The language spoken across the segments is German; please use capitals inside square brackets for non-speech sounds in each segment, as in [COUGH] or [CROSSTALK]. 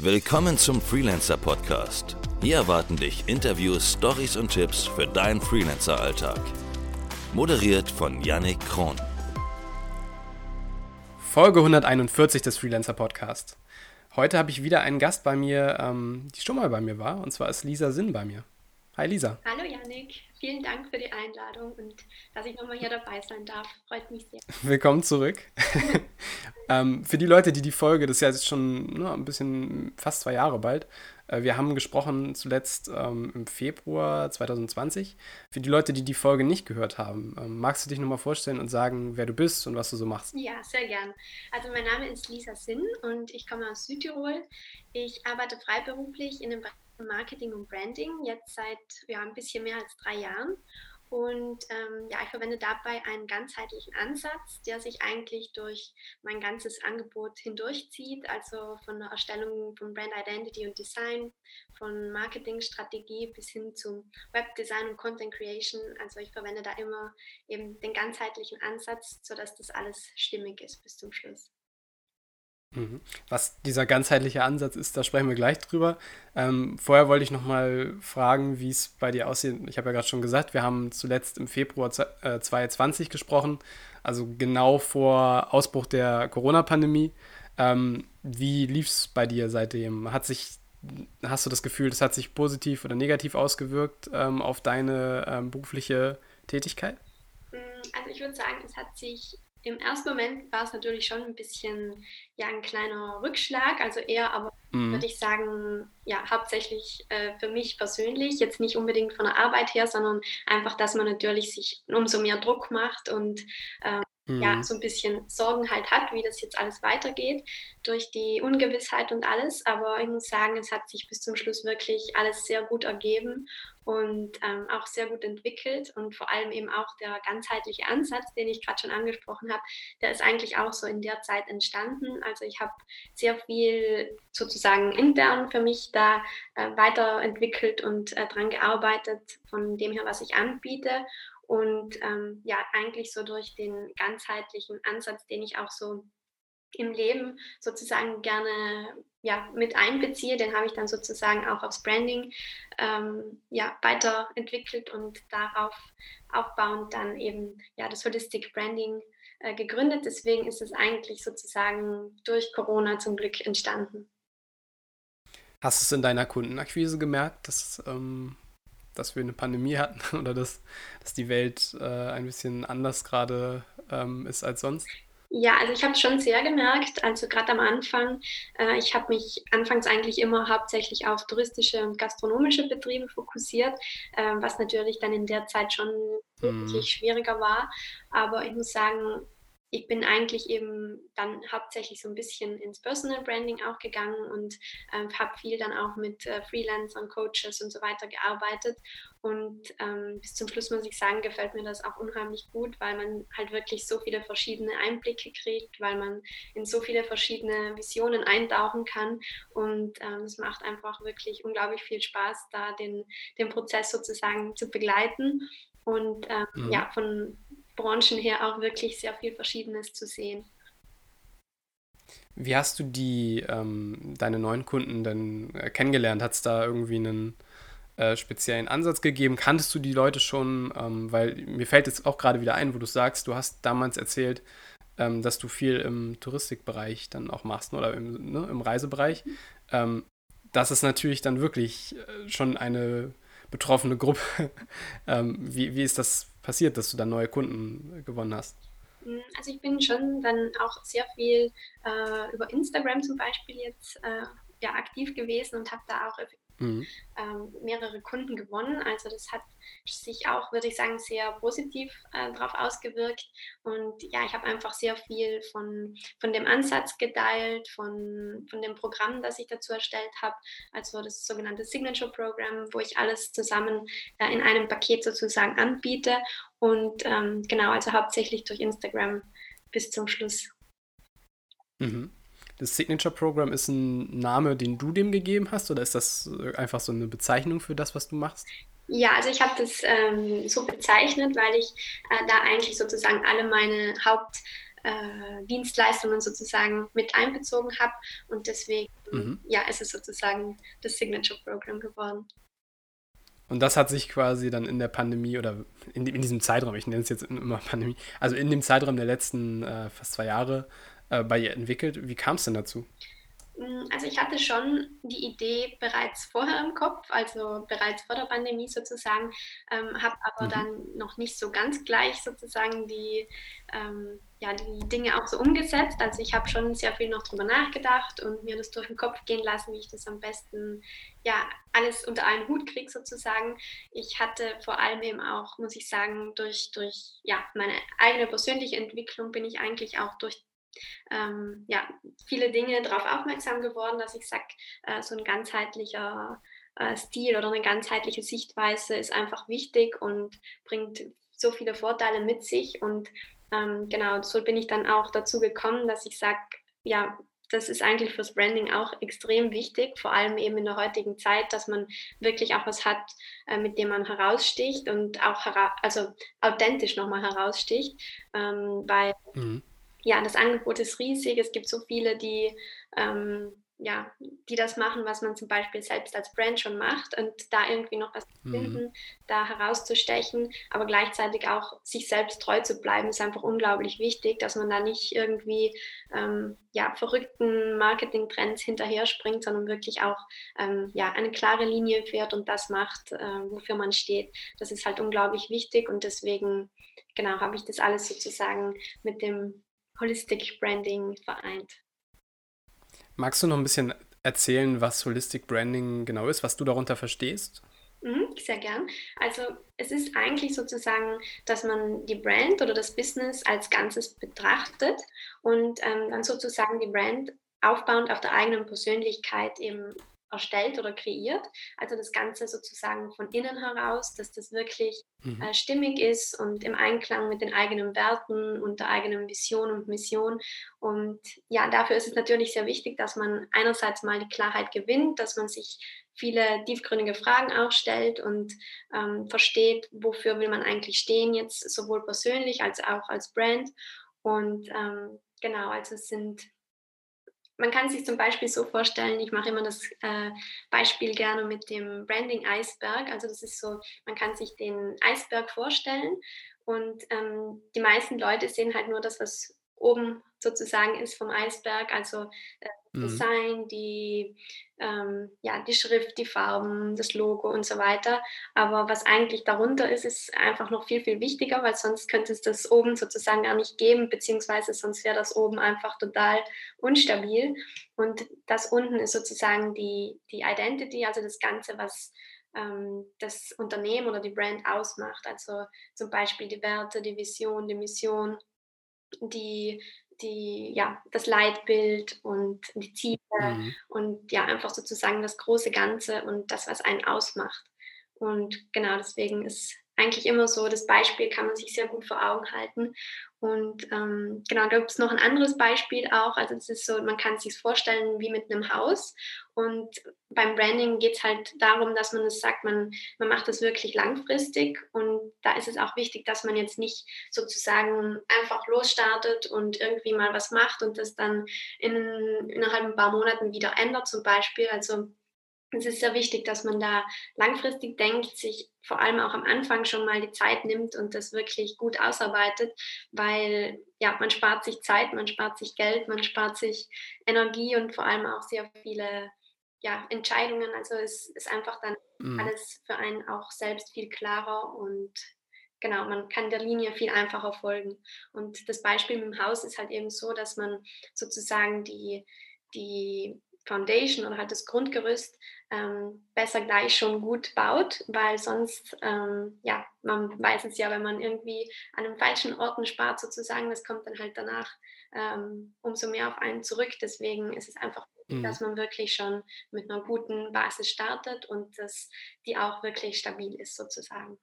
Willkommen zum Freelancer Podcast. Hier erwarten dich Interviews, Stories und Tipps für deinen Freelancer-Alltag. Moderiert von Yannick Kron. Folge 141 des Freelancer Podcast. Heute habe ich wieder einen Gast bei mir, ähm, die schon mal bei mir war, und zwar ist Lisa Sinn bei mir. Hi Lisa. Hallo Yannick, vielen Dank für die Einladung und dass ich nochmal hier dabei sein darf. Freut mich sehr. [LAUGHS] Willkommen zurück. [LAUGHS] ähm, für die Leute, die die Folge, das ist ja jetzt schon ne, ein bisschen, fast zwei Jahre bald, äh, wir haben gesprochen zuletzt ähm, im Februar 2020. Für die Leute, die die Folge nicht gehört haben, ähm, magst du dich nochmal vorstellen und sagen, wer du bist und was du so machst? Ja, sehr gern. Also mein Name ist Lisa Sinn und ich komme aus Südtirol. Ich arbeite freiberuflich in einem Bereich Marketing und Branding jetzt seit ja, ein bisschen mehr als drei Jahren. Und ähm, ja, ich verwende dabei einen ganzheitlichen Ansatz, der sich eigentlich durch mein ganzes Angebot hindurchzieht, also von der Erstellung von Brand Identity und Design, von Marketingstrategie bis hin zum Webdesign und Content Creation. Also ich verwende da immer eben den ganzheitlichen Ansatz, sodass das alles stimmig ist bis zum Schluss. Mhm. Was dieser ganzheitliche Ansatz ist, da sprechen wir gleich drüber. Ähm, vorher wollte ich noch mal fragen, wie es bei dir aussieht. Ich habe ja gerade schon gesagt, wir haben zuletzt im Februar 2020 äh, gesprochen, also genau vor Ausbruch der Corona-Pandemie. Ähm, wie lief es bei dir seitdem? Hat sich, hast du das Gefühl, das hat sich positiv oder negativ ausgewirkt ähm, auf deine ähm, berufliche Tätigkeit? Mm, also ich würde sagen, es hat sich im ersten Moment war es natürlich schon ein bisschen ja ein kleiner Rückschlag, also eher aber mhm. würde ich sagen, ja, hauptsächlich äh, für mich persönlich, jetzt nicht unbedingt von der Arbeit her, sondern einfach, dass man natürlich sich umso mehr Druck macht und äh, mhm. ja, so ein bisschen Sorgen halt hat, wie das jetzt alles weitergeht, durch die Ungewissheit und alles. Aber ich muss sagen, es hat sich bis zum Schluss wirklich alles sehr gut ergeben und ähm, auch sehr gut entwickelt und vor allem eben auch der ganzheitliche Ansatz, den ich gerade schon angesprochen habe, der ist eigentlich auch so in der Zeit entstanden. Also ich habe sehr viel sozusagen intern für mich da äh, weiterentwickelt und äh, dran gearbeitet von dem her, was ich anbiete und ähm, ja, eigentlich so durch den ganzheitlichen Ansatz, den ich auch so im Leben sozusagen gerne ja, mit einbeziehe, den habe ich dann sozusagen auch aufs Branding ähm, ja, weiterentwickelt und darauf aufbauend dann eben ja, das Holistic Branding äh, gegründet. Deswegen ist es eigentlich sozusagen durch Corona zum Glück entstanden. Hast du es in deiner Kundenakquise gemerkt, dass ähm, dass wir eine Pandemie hatten [LAUGHS] oder dass, dass die Welt äh, ein bisschen anders gerade ähm, ist als sonst? Ja, also ich habe es schon sehr gemerkt. Also gerade am Anfang, äh, ich habe mich anfangs eigentlich immer hauptsächlich auf touristische und gastronomische Betriebe fokussiert, äh, was natürlich dann in der Zeit schon mhm. wirklich schwieriger war. Aber ich muss sagen, ich bin eigentlich eben dann hauptsächlich so ein bisschen ins Personal Branding auch gegangen und äh, habe viel dann auch mit äh, Freelancern, Coaches und so weiter gearbeitet. Und ähm, bis zum Schluss muss ich sagen, gefällt mir das auch unheimlich gut, weil man halt wirklich so viele verschiedene Einblicke kriegt, weil man in so viele verschiedene Visionen eintauchen kann. Und ähm, es macht einfach wirklich unglaublich viel Spaß, da den, den Prozess sozusagen zu begleiten. Und ähm, mhm. ja, von Branchen her auch wirklich sehr viel Verschiedenes zu sehen. Wie hast du die, ähm, deine neuen Kunden denn äh, kennengelernt? Hat es da irgendwie einen äh, speziellen Ansatz gegeben? Kanntest du die Leute schon? Ähm, weil mir fällt jetzt auch gerade wieder ein, wo du sagst, du hast damals erzählt, ähm, dass du viel im Touristikbereich dann auch machst oder im, ne, im Reisebereich. Ähm, das ist natürlich dann wirklich äh, schon eine betroffene Gruppe. [LAUGHS] Ähm, wie, wie ist das passiert, dass du dann neue Kunden gewonnen hast? Mm, also ich bin schon dann auch sehr viel äh, über Instagram zum Beispiel jetzt äh, ja, aktiv gewesen und habe da auch mhm. ähm, mehrere Kunden gewonnen. Also das hat sich auch, würde ich sagen, sehr positiv äh, darauf ausgewirkt. Und ja, ich habe einfach sehr viel von, von dem Ansatz geteilt, von, von dem Programm, das ich dazu erstellt habe. Also das sogenannte Signature Program, wo ich alles zusammen äh, in einem Paket sozusagen anbiete. Und ähm, genau, also hauptsächlich durch Instagram bis zum Schluss. Mhm. Das Signature Program ist ein Name, den du dem gegeben hast, oder ist das einfach so eine Bezeichnung für das, was du machst? Ja, also ich habe das ähm, so bezeichnet, weil ich äh, da eigentlich sozusagen alle meine Haupt äh, Dienstleistungen sozusagen mit einbezogen habe. Und deswegen, mhm. ja, ist es sozusagen das Signature Program geworden. Und das hat sich quasi dann in der Pandemie oder in, in diesem Zeitraum, ich nenne es jetzt immer Pandemie, also in dem Zeitraum der letzten äh, fast zwei Jahre äh, bei ihr entwickelt. Wie kam es denn dazu? Mm, also ich hatte schon die Idee bereits vorher im Kopf, also bereits vor der Pandemie sozusagen, ähm, habe aber mhm. dann noch nicht so ganz gleich sozusagen die, ähm, ja, die Dinge auch so umgesetzt. Also ich habe schon sehr viel noch drüber nachgedacht und mir das durch den Kopf gehen lassen, wie ich das am besten, ja, alles unter einen Hut kriege sozusagen. Ich hatte vor allem eben auch, muss ich sagen, durch, durch ja, meine eigene persönliche Entwicklung bin ich eigentlich auch durch ähm, ja, viele Dinge darauf aufmerksam geworden, dass ich sage, äh, so ein ganzheitlicher äh, Stil oder eine ganzheitliche Sichtweise ist einfach wichtig und bringt so viele Vorteile mit sich. Und ähm, genau, so bin ich dann auch dazu gekommen, dass ich sage, ja, das ist eigentlich fürs Branding auch extrem wichtig, vor allem eben in der heutigen Zeit, dass man wirklich auch was hat, äh, mit dem man heraussticht und auch hera also authentisch nochmal heraussticht, ähm, weil mhm ja, das Angebot ist riesig. Es gibt so viele, die, ähm, ja, die das machen, was man zum Beispiel selbst als Brand schon macht und da irgendwie noch was mhm. finden, da herauszustechen, aber gleichzeitig auch sich selbst treu zu bleiben, ist einfach unglaublich wichtig, dass man da nicht irgendwie ähm, ja, verrückten Marketing-Trends hinterher springt, sondern wirklich auch ähm, ja, eine klare Linie fährt und das macht, äh, wofür man steht. Das ist halt unglaublich wichtig und deswegen genau habe ich das alles sozusagen mit dem Holistic Branding vereint. Magst du noch ein bisschen erzählen, was Holistic Branding genau ist, was du darunter verstehst? Mhm, sehr gern. Also es ist eigentlich sozusagen, dass man die Brand oder das Business als Ganzes betrachtet und ähm, dann sozusagen die Brand aufbauend auf der eigenen Persönlichkeit eben erstellt oder kreiert. Also das Ganze sozusagen von innen heraus, dass das wirklich mhm. äh, stimmig ist und im Einklang mit den eigenen Werten und der eigenen Vision und Mission. Und ja, dafür ist es natürlich sehr wichtig, dass man einerseits mal die Klarheit gewinnt, dass man sich viele tiefgründige Fragen auch stellt und ähm, versteht, wofür will man eigentlich stehen, jetzt sowohl persönlich als auch als Brand. Und ähm, genau, also es sind man kann sich zum Beispiel so vorstellen, ich mache immer das äh, Beispiel gerne mit dem Branding Eisberg. Also das ist so, man kann sich den Eisberg vorstellen und ähm, die meisten Leute sehen halt nur das, was oben sozusagen ist vom Eisberg, also äh, mhm. Design, die, ähm, ja, die Schrift, die Farben, das Logo und so weiter. Aber was eigentlich darunter ist, ist einfach noch viel, viel wichtiger, weil sonst könnte es das oben sozusagen gar nicht geben, beziehungsweise sonst wäre das oben einfach total unstabil. Und das unten ist sozusagen die, die Identity, also das Ganze, was ähm, das Unternehmen oder die Brand ausmacht. Also zum Beispiel die Werte, die Vision, die Mission, die die, ja, das Leitbild und die Ziele mhm. und ja, einfach sozusagen das große Ganze und das, was einen ausmacht. Und genau deswegen ist eigentlich immer so, das Beispiel kann man sich sehr gut vor Augen halten. Und ähm, genau, da gibt es noch ein anderes Beispiel auch. Also es ist so, man kann sich vorstellen wie mit einem Haus. Und beim Branding geht es halt darum, dass man es sagt, man, man macht das wirklich langfristig. Und da ist es auch wichtig, dass man jetzt nicht sozusagen einfach losstartet und irgendwie mal was macht und das dann in, innerhalb ein paar Monaten wieder ändert zum Beispiel. Also es ist sehr wichtig, dass man da langfristig denkt, sich vor allem auch am Anfang schon mal die Zeit nimmt und das wirklich gut ausarbeitet, weil ja, man spart sich Zeit, man spart sich Geld, man spart sich Energie und vor allem auch sehr viele ja, Entscheidungen. Also es ist einfach dann mhm. alles für einen auch selbst viel klarer und genau, man kann der Linie viel einfacher folgen. Und das Beispiel mit dem Haus ist halt eben so, dass man sozusagen die, die Foundation oder halt das Grundgerüst ähm, besser gleich schon gut baut, weil sonst, ähm, ja, man weiß es ja, wenn man irgendwie an den falschen Orten spart sozusagen, das kommt dann halt danach ähm, umso mehr auf einen zurück. Deswegen ist es einfach mhm. dass man wirklich schon mit einer guten Basis startet und dass die auch wirklich stabil ist sozusagen.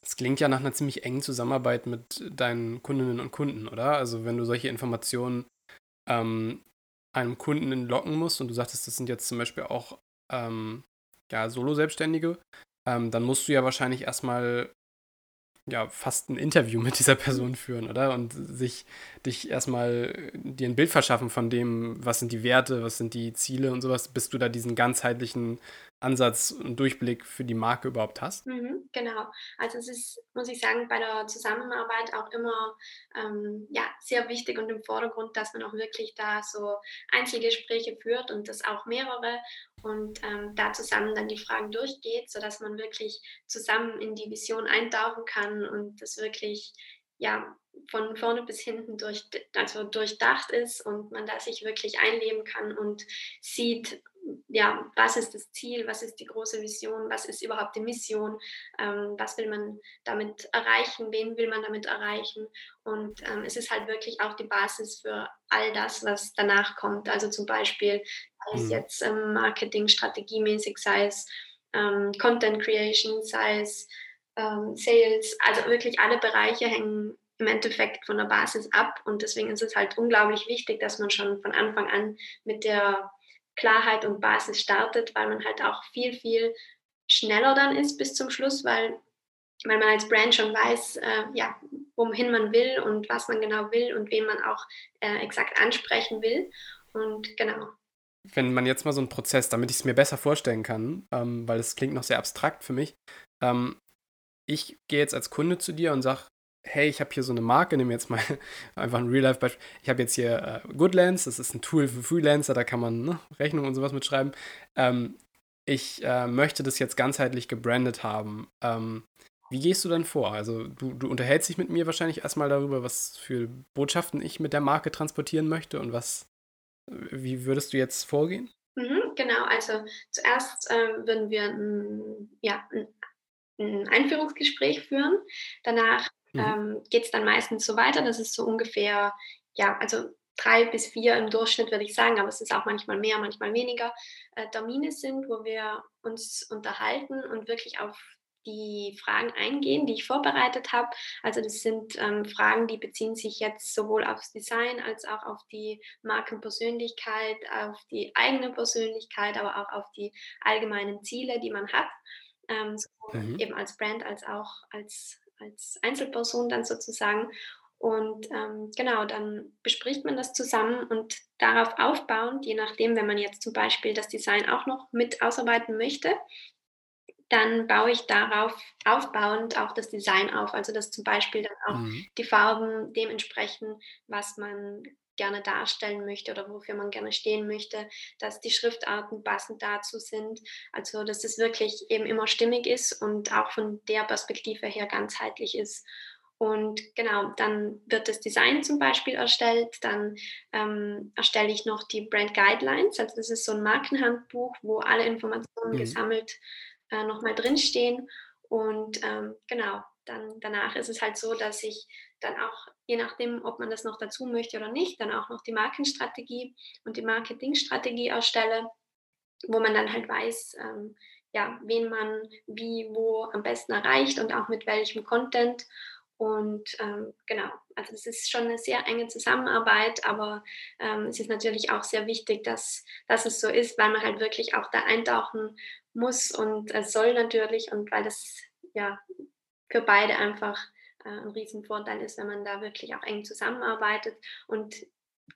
Das klingt ja nach einer ziemlich engen Zusammenarbeit mit deinen Kundinnen und Kunden, oder? Also wenn du solche Informationen ähm, einem Kunden entlocken musst und du sagtest, das sind jetzt zum Beispiel auch ähm, ja, Solo-Selbstständige, ähm, dann musst du ja wahrscheinlich erstmal ja fast ein Interview mit dieser Person führen, oder? Und sich dich erstmal dir ein Bild verschaffen von dem, was sind die Werte, was sind die Ziele und sowas, bis du da diesen ganzheitlichen Ansatz und Durchblick für die Marke überhaupt hast? Mhm, genau. Also es ist, muss ich sagen, bei der Zusammenarbeit auch immer ähm, ja, sehr wichtig und im Vordergrund, dass man auch wirklich da so Einzelgespräche führt und das auch mehrere und ähm, da zusammen dann die Fragen durchgeht, sodass man wirklich zusammen in die Vision eintauchen kann und das wirklich ja, von vorne bis hinten durch, also durchdacht ist und man da sich wirklich einleben kann und sieht, ja, was ist das Ziel, was ist die große Vision, was ist überhaupt die Mission, ähm, was will man damit erreichen, wen will man damit erreichen. Und ähm, es ist halt wirklich auch die Basis für all das, was danach kommt. Also zum Beispiel, sei es mhm. jetzt ähm, Marketing, strategiemäßig, sei es ähm, Content Creation, sei es ähm, Sales, also wirklich alle Bereiche hängen im Endeffekt von der Basis ab. Und deswegen ist es halt unglaublich wichtig, dass man schon von Anfang an mit der Klarheit und Basis startet, weil man halt auch viel, viel schneller dann ist bis zum Schluss, weil, weil man als Brand schon weiß, äh, ja, wohin man will und was man genau will und wen man auch äh, exakt ansprechen will. Und genau. Wenn man jetzt mal so einen Prozess, damit ich es mir besser vorstellen kann, ähm, weil es klingt noch sehr abstrakt für mich, ähm, ich gehe jetzt als Kunde zu dir und sage, hey, ich habe hier so eine Marke, nehme jetzt mal [LAUGHS] einfach ein Real-Life-Beispiel. Ich habe jetzt hier äh, Goodlands, das ist ein Tool für Freelancer, da kann man ne, Rechnungen und sowas mitschreiben. Ähm, ich äh, möchte das jetzt ganzheitlich gebrandet haben. Ähm, wie gehst du dann vor? Also du, du unterhältst dich mit mir wahrscheinlich erstmal darüber, was für Botschaften ich mit der Marke transportieren möchte und was, wie würdest du jetzt vorgehen? Mhm, genau, also zuerst äh, würden wir ein, ja, ein, ein Einführungsgespräch führen. Danach Mhm. Ähm, geht es dann meistens so weiter. Das ist so ungefähr, ja, also drei bis vier im Durchschnitt, würde ich sagen, aber es ist auch manchmal mehr, manchmal weniger äh, Termine sind, wo wir uns unterhalten und wirklich auf die Fragen eingehen, die ich vorbereitet habe. Also das sind ähm, Fragen, die beziehen sich jetzt sowohl aufs Design als auch auf die Markenpersönlichkeit, auf die eigene Persönlichkeit, aber auch auf die allgemeinen Ziele, die man hat, ähm, mhm. eben als Brand als auch als als Einzelperson dann sozusagen. Und ähm, genau, dann bespricht man das zusammen und darauf aufbauend, je nachdem, wenn man jetzt zum Beispiel das Design auch noch mit ausarbeiten möchte, dann baue ich darauf aufbauend auch das Design auf. Also dass zum Beispiel dann auch mhm. die Farben dementsprechend, was man gerne darstellen möchte oder wofür man gerne stehen möchte, dass die Schriftarten passend dazu sind. Also dass es wirklich eben immer stimmig ist und auch von der Perspektive her ganzheitlich ist. Und genau, dann wird das Design zum Beispiel erstellt, dann ähm, erstelle ich noch die Brand Guidelines, also das ist so ein Markenhandbuch, wo alle Informationen mhm. gesammelt äh, nochmal drinstehen. Und ähm, genau, dann danach ist es halt so, dass ich dann auch, je nachdem, ob man das noch dazu möchte oder nicht, dann auch noch die Markenstrategie und die Marketingstrategie erstelle, wo man dann halt weiß, ähm, ja, wen man wie, wo am besten erreicht und auch mit welchem Content. Und ähm, genau, also es ist schon eine sehr enge Zusammenarbeit, aber ähm, es ist natürlich auch sehr wichtig, dass, dass es so ist, weil man halt wirklich auch da eintauchen muss und es soll natürlich und weil das ja für beide einfach äh, ein Riesenvorteil ist, wenn man da wirklich auch eng zusammenarbeitet und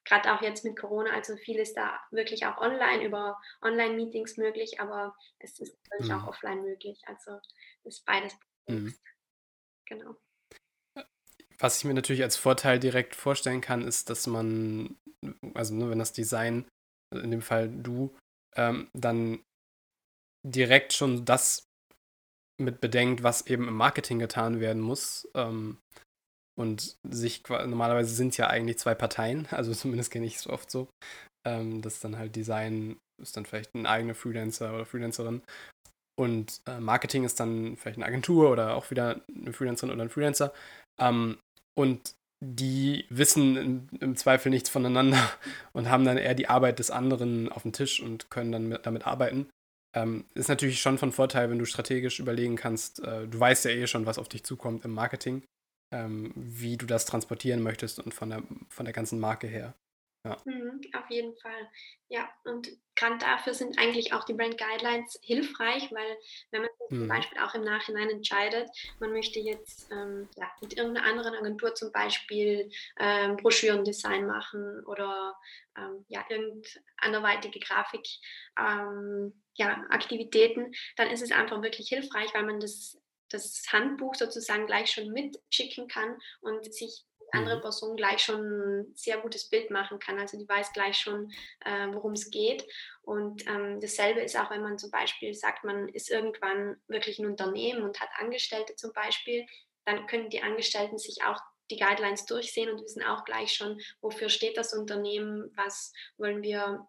gerade auch jetzt mit Corona, also viel ist da wirklich auch online über Online-Meetings möglich, aber es ist natürlich mhm. auch offline möglich. Also ist beides. Mhm. Genau. Was ich mir natürlich als Vorteil direkt vorstellen kann, ist, dass man, also nur wenn das Design, also in dem Fall du, ähm, dann direkt schon das mit bedenkt, was eben im Marketing getan werden muss. Ähm, und sich normalerweise sind es ja eigentlich zwei Parteien, [LAUGHS] also zumindest kenne ich es oft so, ähm, dass dann halt Design ist dann vielleicht ein eigener Freelancer oder Freelancerin und äh, Marketing ist dann vielleicht eine Agentur oder auch wieder eine Freelancerin oder ein Freelancer. Ähm, und die wissen im, im, Zweifel nichts voneinander [LAUGHS] und haben dann eher die Arbeit des anderen auf dem Tisch und können dann mit, damit arbeiten. Ähm, ist natürlich schon von Vorteil, wenn du strategisch überlegen kannst, äh, du weißt ja eh schon, was auf dich zukommt im Marketing, ähm, wie du das transportieren möchtest und von der, von der ganzen Marke her. Ja. Mhm, auf jeden Fall. Ja, und gerade dafür sind eigentlich auch die Brand Guidelines hilfreich, weil wenn man mhm. zum Beispiel auch im Nachhinein entscheidet, man möchte jetzt ähm, ja, mit irgendeiner anderen Agentur zum Beispiel ähm, Broschürendesign machen oder ähm, ja, irgendeine anderweitige Grafik, ähm, ja, Aktivitäten, dann ist es einfach wirklich hilfreich, weil man das das Handbuch sozusagen gleich schon mitschicken kann und sich andere mhm. Person gleich schon ein sehr gutes Bild machen kann. Also die weiß gleich schon, äh, worum es geht. Und ähm, dasselbe ist auch, wenn man zum Beispiel sagt, man ist irgendwann wirklich ein Unternehmen und hat Angestellte zum Beispiel, dann können die Angestellten sich auch die Guidelines durchsehen und wissen auch gleich schon, wofür steht das Unternehmen, was wollen wir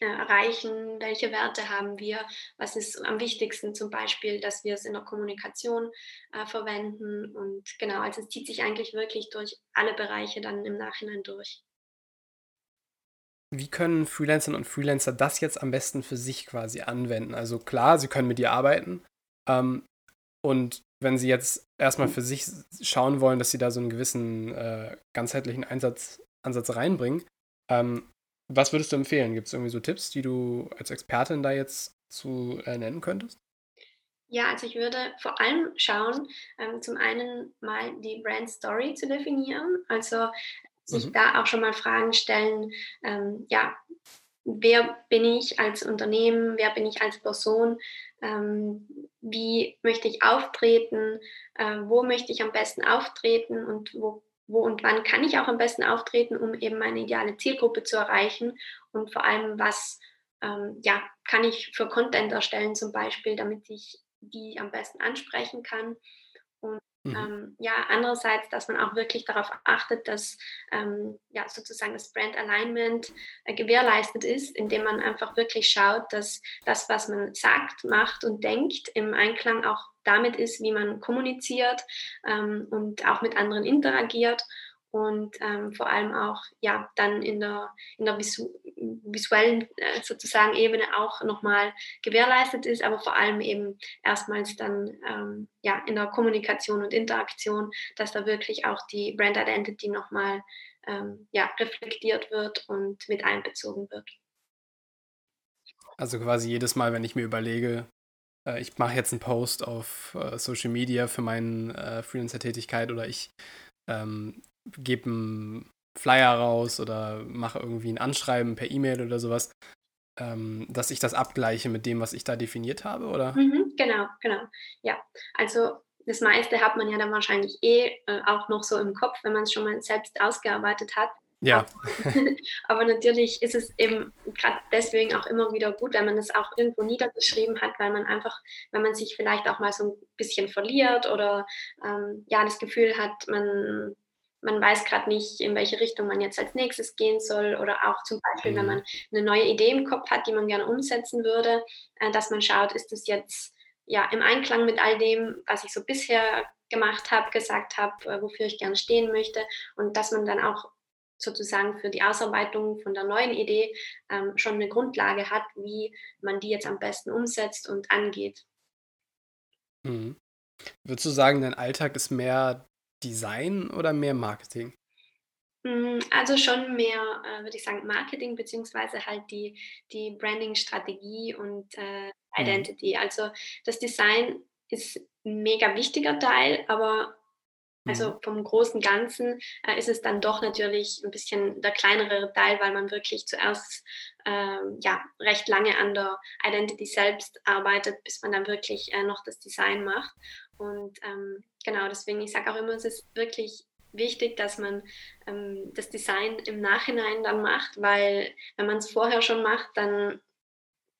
erreichen, welche Werte haben wir, was ist am wichtigsten zum Beispiel, dass wir es in der Kommunikation äh, verwenden und genau, also es zieht sich eigentlich wirklich durch alle Bereiche dann im Nachhinein durch. Wie können Freelancerinnen und Freelancer das jetzt am besten für sich quasi anwenden? Also klar, sie können mit dir arbeiten ähm, und wenn sie jetzt erstmal für sich schauen wollen, dass sie da so einen gewissen äh, ganzheitlichen Einsatz, Ansatz reinbringen, ähm, was würdest du empfehlen? Gibt es irgendwie so Tipps, die du als Expertin da jetzt zu äh, nennen könntest? Ja, also ich würde vor allem schauen, ähm, zum einen mal die Brand Story zu definieren, also sich mhm. da auch schon mal Fragen stellen, ähm, ja, wer bin ich als Unternehmen, wer bin ich als Person, ähm, wie möchte ich auftreten, äh, wo möchte ich am besten auftreten und wo wo und wann kann ich auch am besten auftreten, um eben meine ideale Zielgruppe zu erreichen und vor allem, was ähm, ja, kann ich für Content erstellen zum Beispiel, damit ich die am besten ansprechen kann. Und mhm. ähm, ja, andererseits, dass man auch wirklich darauf achtet, dass ähm, ja, sozusagen das Brand Alignment äh, gewährleistet ist, indem man einfach wirklich schaut, dass das, was man sagt, macht und denkt, im Einklang auch damit ist, wie man kommuniziert ähm, und auch mit anderen interagiert und ähm, vor allem auch ja dann in der, in der visu visuellen äh, sozusagen Ebene auch nochmal gewährleistet ist, aber vor allem eben erstmals dann ähm, ja in der Kommunikation und Interaktion, dass da wirklich auch die Brand Identity nochmal ähm, ja, reflektiert wird und mit einbezogen wird. Also quasi jedes Mal, wenn ich mir überlege, äh, ich mache jetzt einen Post auf äh, Social Media für meine äh, Freelancer-Tätigkeit oder ich ähm, gebe einen Flyer raus oder mache irgendwie ein Anschreiben per E-Mail oder sowas, ähm, dass ich das abgleiche mit dem, was ich da definiert habe, oder? Mhm, genau, genau. Ja, also das meiste hat man ja dann wahrscheinlich eh äh, auch noch so im Kopf, wenn man es schon mal selbst ausgearbeitet hat. Ja. Aber [LAUGHS] natürlich ist es eben gerade deswegen auch immer wieder gut, wenn man es auch irgendwo niedergeschrieben hat, weil man einfach, wenn man sich vielleicht auch mal so ein bisschen verliert oder ähm, ja das Gefühl hat, man, man weiß gerade nicht, in welche Richtung man jetzt als nächstes gehen soll oder auch zum Beispiel, mhm. wenn man eine neue Idee im Kopf hat, die man gerne umsetzen würde, äh, dass man schaut, ist das jetzt ja im Einklang mit all dem, was ich so bisher gemacht habe, gesagt habe, äh, wofür ich gerne stehen möchte und dass man dann auch sozusagen für die Ausarbeitung von der neuen Idee ähm, schon eine Grundlage hat, wie man die jetzt am besten umsetzt und angeht. Mhm. Würdest du sagen, dein Alltag ist mehr Design oder mehr Marketing? Mm, also schon mehr, äh, würde ich sagen, Marketing, beziehungsweise halt die, die Branding-Strategie und äh, mhm. Identity. Mhm. Also das Design ist ein mega wichtiger Teil, aber also mhm. vom großen Ganzen äh, ist es dann doch natürlich ein bisschen der kleinere Teil, weil man wirklich zuerst ähm, ja, recht lange an der Identity selbst arbeitet, bis man dann wirklich äh, noch das Design macht. Und ähm, genau, deswegen, ich sage auch immer, es ist wirklich wichtig, dass man ähm, das Design im Nachhinein dann macht, weil wenn man es vorher schon macht, dann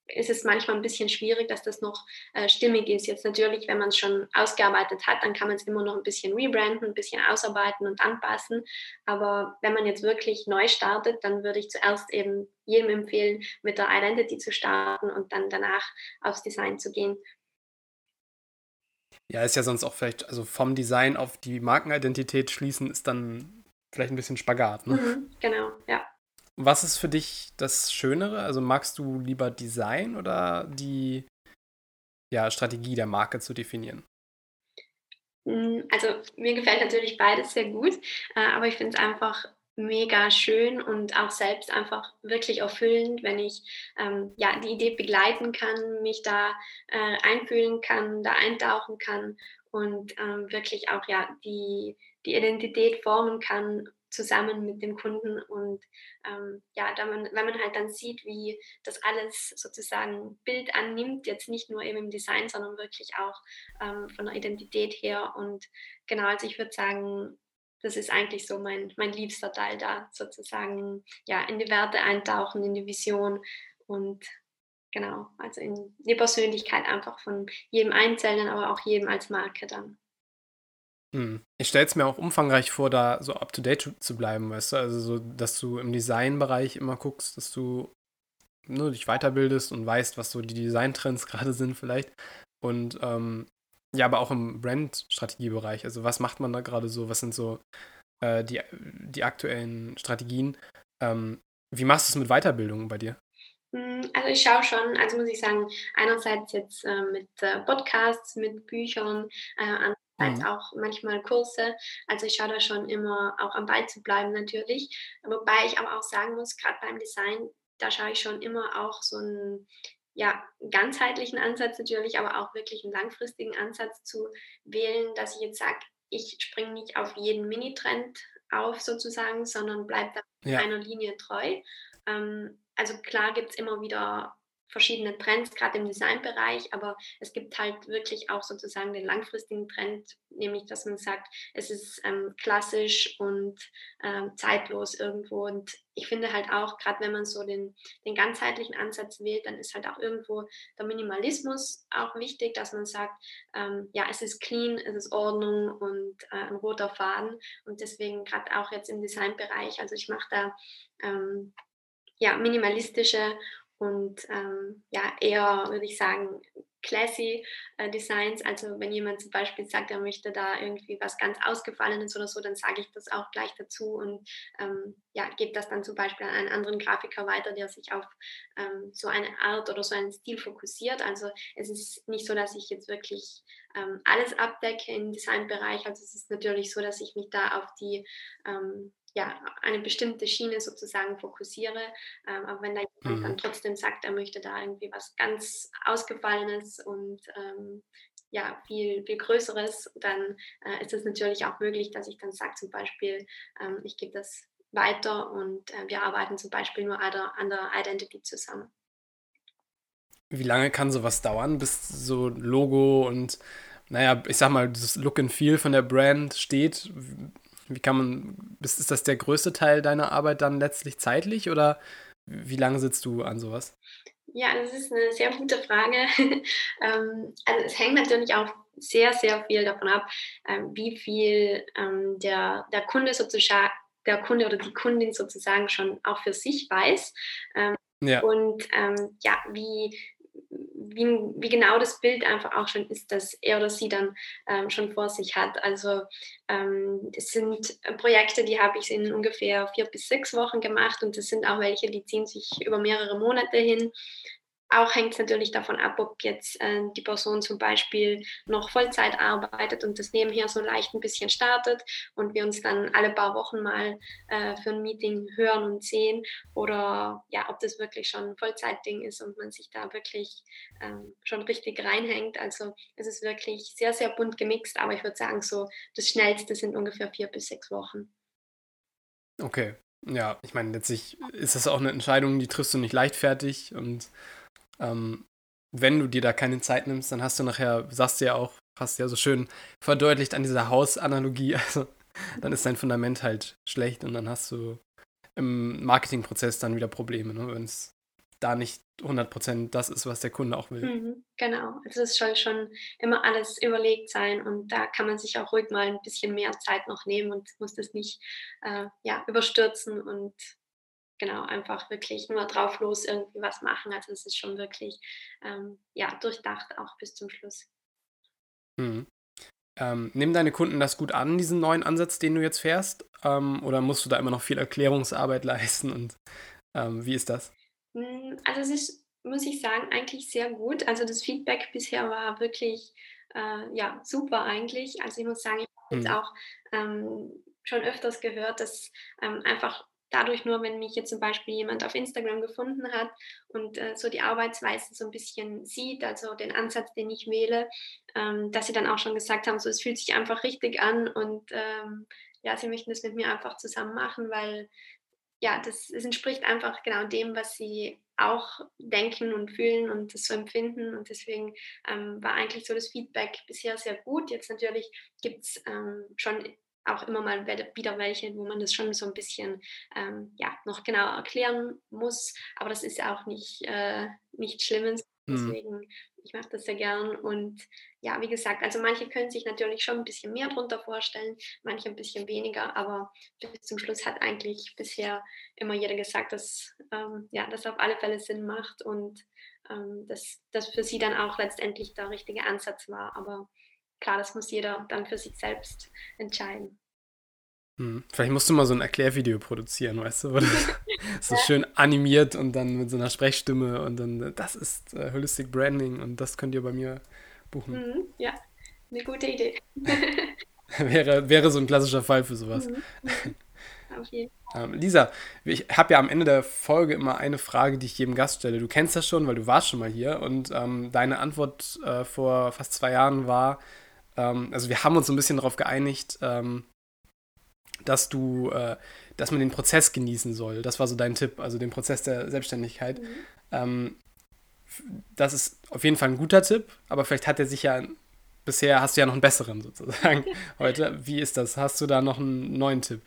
ist es manchmal ein bisschen schwierig, dass das noch äh, stimmig ist. Jetzt natürlich, wenn man es schon ausgearbeitet hat, dann kann man es immer noch ein bisschen rebranden, ein bisschen ausarbeiten und anpassen. Aber wenn man jetzt wirklich neu startet, dann würde ich zuerst eben jedem empfehlen, mit der Identity zu starten und dann danach aufs Design zu gehen. Ja, ist ja sonst auch vielleicht, also vom Design auf die Markenidentität schließen, ist dann vielleicht ein bisschen Spagat. Ne? Mhm, genau, ja. Was ist für dich das Schönere? Also magst du lieber Design oder die ja, Strategie der Marke zu definieren? Hm, also mir gefällt natürlich beides sehr gut, äh, aber ich finde es einfach mega schön und auch selbst einfach wirklich erfüllend, wenn ich ähm, ja, die Idee begleiten kann, mich da äh, einfühlen kann, da eintauchen kann und ähm, wirklich auch ja, die, die Identität formen kann zusammen mit dem Kunden und ähm, ja, da man, wenn man halt dann sieht, wie das alles sozusagen Bild annimmt, jetzt nicht nur eben im Design, sondern wirklich auch ähm, von der Identität her und genau, also ich würde sagen, das ist eigentlich so mein, mein liebster Teil da, sozusagen ja, in die Werte eintauchen, in die Vision und genau, also in die Persönlichkeit einfach von jedem Einzelnen, aber auch jedem als Marke dann. Hm. Ich stelle es mir auch umfangreich vor, da so up to date zu bleiben, weißt du? Also, so, dass du im Designbereich immer guckst, dass du ne, dich weiterbildest und weißt, was so die Designtrends [LAUGHS] gerade sind, vielleicht. Und ähm, ja, aber auch im Brand-Strategiebereich. Also was macht man da gerade so? Was sind so äh, die, die aktuellen Strategien? Ähm, wie machst du es mit Weiterbildung bei dir? Hm, also ich schaue schon, also muss ich sagen, einerseits jetzt äh, mit äh, Podcasts, mit Büchern, äh, andererseits mhm. auch manchmal Kurse. Also ich schaue da schon immer auch am Ball zu bleiben natürlich. Wobei ich aber auch sagen muss, gerade beim Design, da schaue ich schon immer auch so ein ja, ganzheitlichen Ansatz natürlich, aber auch wirklich einen langfristigen Ansatz zu wählen, dass ich jetzt sage, ich springe nicht auf jeden Mini-Trend auf sozusagen, sondern bleibe da ja. einer Linie treu. Ähm, also klar gibt es immer wieder verschiedene Trends, gerade im Designbereich, aber es gibt halt wirklich auch sozusagen den langfristigen Trend, nämlich dass man sagt, es ist ähm, klassisch und ähm, zeitlos irgendwo. Und ich finde halt auch, gerade wenn man so den, den ganzheitlichen Ansatz wählt, dann ist halt auch irgendwo der Minimalismus auch wichtig, dass man sagt, ähm, ja, es ist clean, es ist Ordnung und äh, ein roter Faden. Und deswegen gerade auch jetzt im Designbereich, also ich mache da ähm, ja, minimalistische und ähm, ja, eher, würde ich sagen, classy äh, Designs. Also wenn jemand zum Beispiel sagt, er möchte da irgendwie was ganz Ausgefallenes oder so, dann sage ich das auch gleich dazu und ähm, ja, gebe das dann zum Beispiel an einen anderen Grafiker weiter, der sich auf ähm, so eine Art oder so einen Stil fokussiert. Also es ist nicht so, dass ich jetzt wirklich ähm, alles abdecke im Designbereich. Also es ist natürlich so, dass ich mich da auf die ähm, ja, eine bestimmte Schiene sozusagen fokussiere. Ähm, aber wenn da jemand mhm. dann trotzdem sagt, er möchte da irgendwie was ganz Ausgefallenes und ähm, ja, viel, viel Größeres, dann äh, ist es natürlich auch möglich, dass ich dann sage, zum Beispiel, ähm, ich gebe das weiter und äh, wir arbeiten zum Beispiel nur an der, Identity zusammen. Wie lange kann sowas dauern, bis so Logo und, naja, ich sag mal, das Look and Feel von der Brand steht? Wie kann man, ist, ist das der größte Teil deiner Arbeit dann letztlich zeitlich oder wie lange sitzt du an sowas? Ja, das ist eine sehr gute Frage. [LAUGHS] Ähm, also es hängt natürlich auch sehr, sehr viel davon ab, ähm, wie viel ähm, der, der Kunde sozusagen, der Kunde oder die Kundin sozusagen schon auch für sich weiß. Ja. Und ja, wie, wie, wie genau das Bild einfach auch schon ist, dass er oder sie dann ähm, schon vor sich hat. Also ähm, das sind Projekte, die habe ich in ungefähr vier bis sechs Wochen gemacht und das sind auch welche, die ziehen sich über mehrere Monate hin. Auch hängt es natürlich davon ab, ob jetzt äh, die Person zum Beispiel noch Vollzeit arbeitet und das nebenher so leicht ein bisschen startet und wir uns dann alle paar Wochen mal äh, für ein Meeting hören und sehen oder ja, ob das wirklich schon ein Vollzeitding ist und man sich da wirklich ähm, schon richtig reinhängt. Also es ist wirklich sehr, sehr bunt gemixt, aber ich würde sagen, so das Schnellste sind ungefähr vier bis sechs Wochen. Okay. Ja, ich meine, letztlich ist das auch eine Entscheidung, die triffst du nicht leichtfertig und ähm, wenn du dir da keine Zeit nimmst, dann hast du nachher, sagst du ja auch, hast ja so schön verdeutlicht an dieser Hausanalogie, [LAUGHS] also dann ist dein Fundament halt schlecht und dann hast du im Marketingprozess dann wieder Probleme, ne, wenn es da nicht 100% das ist, was der Kunde auch will. Mhm, genau, also es soll schon immer alles überlegt sein und da kann man sich auch ruhig mal ein bisschen mehr Zeit noch nehmen und muss das nicht äh, ja, überstürzen und genau, einfach wirklich nur drauf los irgendwie was machen. Also es ist schon wirklich ähm, ja, durchdacht auch bis zum Schluss. Mhm. Ähm, nehmen deine Kunden das gut an, diesen neuen Ansatz, den du jetzt fährst? Ähm, oder musst du da immer noch viel Erklärungsarbeit [LAUGHS] leisten? Und ähm, wie ist das? Hm, also es ist, muss ich sagen, eigentlich sehr gut. Also das Feedback bisher war wirklich äh, ja, super eigentlich. Also ich muss sagen, ich habe jetzt mhm. auch ähm, schon öfters gehört, dass ähm, einfach dadurch nur, wenn mich jetzt zum Beispiel jemand auf Instagram gefunden hat und äh, so die Arbeitsweise so ein bisschen sieht, also den Ansatz, den ich wähle, ähm, dass sie dann auch schon gesagt haben, so es fühlt sich einfach richtig an und ähm, ja, sie möchten das mit mir einfach zusammen machen, weil ja, das es entspricht einfach genau dem, was sie auch denken und fühlen und das so empfinden. Und deswegen ähm, war eigentlich so das Feedback bisher sehr gut. Jetzt natürlich gibt es ähm, schon auch immer mal wieder welche, wo man das schon so ein bisschen ähm, ja, noch genau erklären muss. Aber das ist ja auch nicht, äh, nichts Schlimmes. Mhm. Deswegen, mhm. ich mache das sehr gern. Und ja, wie gesagt, also manche können sich natürlich schon ein bisschen mehr drunter vorstellen, manche ein bisschen weniger. Aber bis zum Schluss hat eigentlich bisher immer jeder gesagt, dass ähm, ja, das auf alle Fälle Sinn macht und ähm, dass das für sie dann auch letztendlich der richtige Ansatz war. Aber klar, das muss jeder dann für sich selbst entscheiden. Hm. Vielleicht musst du mal so ein Erklärvideo produzieren, weißt du? Oder [LAUGHS] [LAUGHS] so schön animiert und dann mit so einer Sprechstimme und dann, das ist äh, Holistic Branding und das könnt ihr bei mir buchen. Mhm, ja, eine gute Idee. [LAUGHS] wäre, wäre so ein klassischer Fall für sowas. Mhm. Okay. Ähm, Lisa, ich habe ja am Ende der Folge immer eine Frage, die ich jedem Gast stelle. Du kennst das schon, weil du warst schon mal hier und ähm, deine Antwort äh, vor fast zwei Jahren war, ähm, also wir haben uns so ein bisschen darauf geeinigt, ähm, dass du, äh, dass man den Prozess genießen soll. Das war so dein Tipp, also den Prozess der Selbstständigkeit. Mhm. Ähm, das ist auf jeden Fall ein guter Tipp, aber vielleicht hat er sich ja bisher hast du ja noch einen besseren sozusagen [LAUGHS] heute. Wie ist das? Hast du da noch einen neuen Tipp?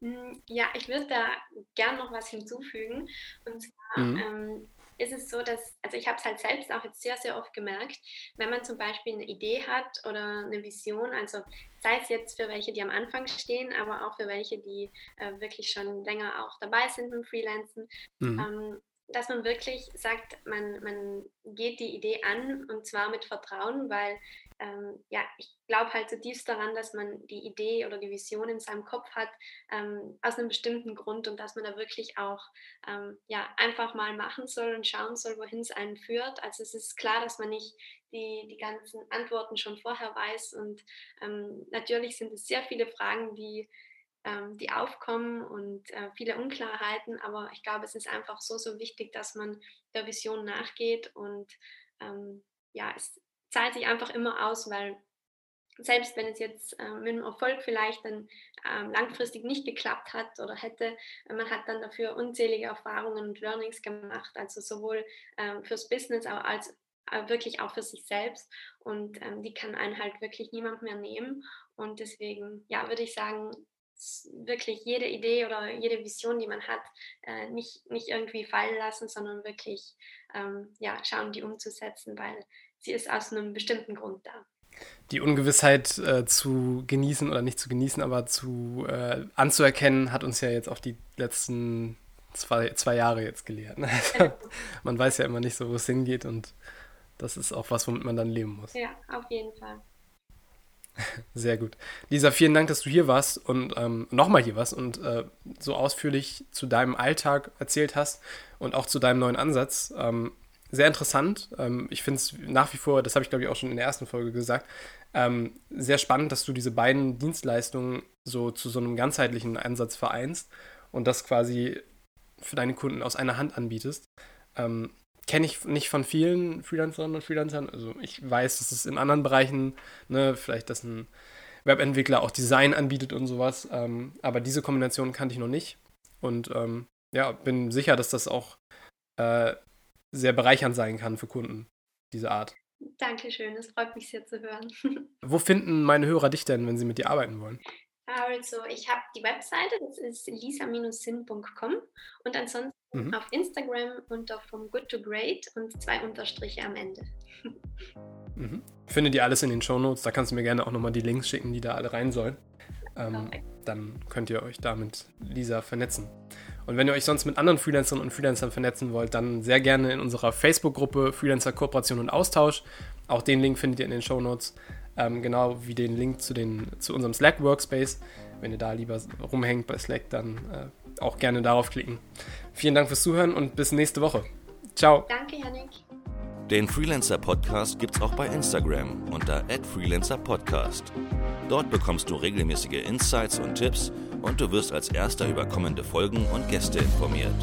Mm, ja, ich würde da gern noch was hinzufügen. Und zwar mhm. ähm, ist es so, dass, also ich habe es halt selbst auch jetzt sehr, sehr oft gemerkt, wenn man zum Beispiel eine Idee hat oder eine Vision, also sei es jetzt für welche, die am Anfang stehen, aber auch für welche, die äh, wirklich schon länger auch dabei sind im Freelancen, mhm. ähm, dass man wirklich sagt, man, man geht die Idee an und zwar mit Vertrauen, weil ähm, ja, ich glaube halt zutiefst daran, dass man die Idee oder die Vision in seinem Kopf hat, ähm, aus einem bestimmten Grund und dass man da wirklich auch ähm, ja, einfach mal machen soll und schauen soll, wohin es einen führt. Also es ist klar, dass man nicht die, die ganzen Antworten schon vorher weiß und ähm, natürlich sind es sehr viele Fragen, die ähm, die aufkommen und äh, viele Unklarheiten, aber ich glaube, es ist einfach so, so wichtig, dass man der Vision nachgeht und ähm, ja, es, zahlt sich einfach immer aus, weil selbst wenn es jetzt äh, mit dem Erfolg vielleicht dann ähm, langfristig nicht geklappt hat oder hätte, man hat dann dafür unzählige Erfahrungen und Learnings gemacht, also sowohl ähm, fürs Business als äh, wirklich auch für sich selbst. Und ähm, die kann einen halt wirklich niemand mehr nehmen. Und deswegen, ja, würde ich sagen, wirklich jede Idee oder jede Vision, die man hat, äh, nicht, nicht irgendwie fallen lassen, sondern wirklich ähm, ja, schauen, die umzusetzen, weil sie ist aus einem bestimmten Grund da. Die Ungewissheit äh, zu genießen oder nicht zu genießen, aber zu äh, anzuerkennen, hat uns ja jetzt auch die letzten zwei, zwei Jahre jetzt gelehrt. Ne? Also, man weiß ja immer nicht so, wo es hingeht und das ist auch was, womit man dann leben muss. Ja, auf jeden Fall. Sehr gut. Lisa, vielen Dank, dass du hier warst und ähm, nochmal hier warst und äh, so ausführlich zu deinem Alltag erzählt hast und auch zu deinem neuen Ansatz. Ähm, sehr interessant. Ähm, ich finde es nach wie vor, das habe ich glaube ich auch schon in der ersten Folge gesagt, ähm, sehr spannend, dass du diese beiden Dienstleistungen so zu so einem ganzheitlichen Ansatz vereinst und das quasi für deine Kunden aus einer Hand anbietest. Ähm, Kenne ich nicht von vielen Freelancerinnen und Freelancern. Also ich weiß, dass es in anderen Bereichen, ne, vielleicht, dass ein Webentwickler auch Design anbietet und sowas. Aber diese Kombination kannte ich noch nicht. Und ja, bin sicher, dass das auch äh, sehr bereichernd sein kann für Kunden, diese Art. Dankeschön, es freut mich sehr zu hören. [LAUGHS] Wo finden meine Hörer dich denn, wenn sie mit dir arbeiten wollen? Also, ich habe die Webseite, das ist lisa-sinn.com und ansonsten mhm. auf Instagram unter From Good to Great und zwei Unterstriche am Ende. Mhm. Findet ihr alles in den Show Notes, da kannst du mir gerne auch nochmal die Links schicken, die da alle rein sollen. Ähm, dann könnt ihr euch da mit Lisa vernetzen. Und wenn ihr euch sonst mit anderen Freelancerinnen und Freelancern vernetzen wollt, dann sehr gerne in unserer Facebook-Gruppe Freelancer Kooperation und Austausch. Auch den Link findet ihr in den Show Notes. Ähm, genau wie den Link zu, den, zu unserem Slack Workspace. Wenn ihr da lieber rumhängt bei Slack, dann äh, auch gerne darauf klicken. Vielen Dank fürs Zuhören und bis nächste Woche. Ciao. Danke, Janik. Den Freelancer Podcast gibt's auch bei Instagram unter @freelancerpodcast. Dort bekommst du regelmäßige Insights und Tipps und du wirst als erster über kommende Folgen und Gäste informiert.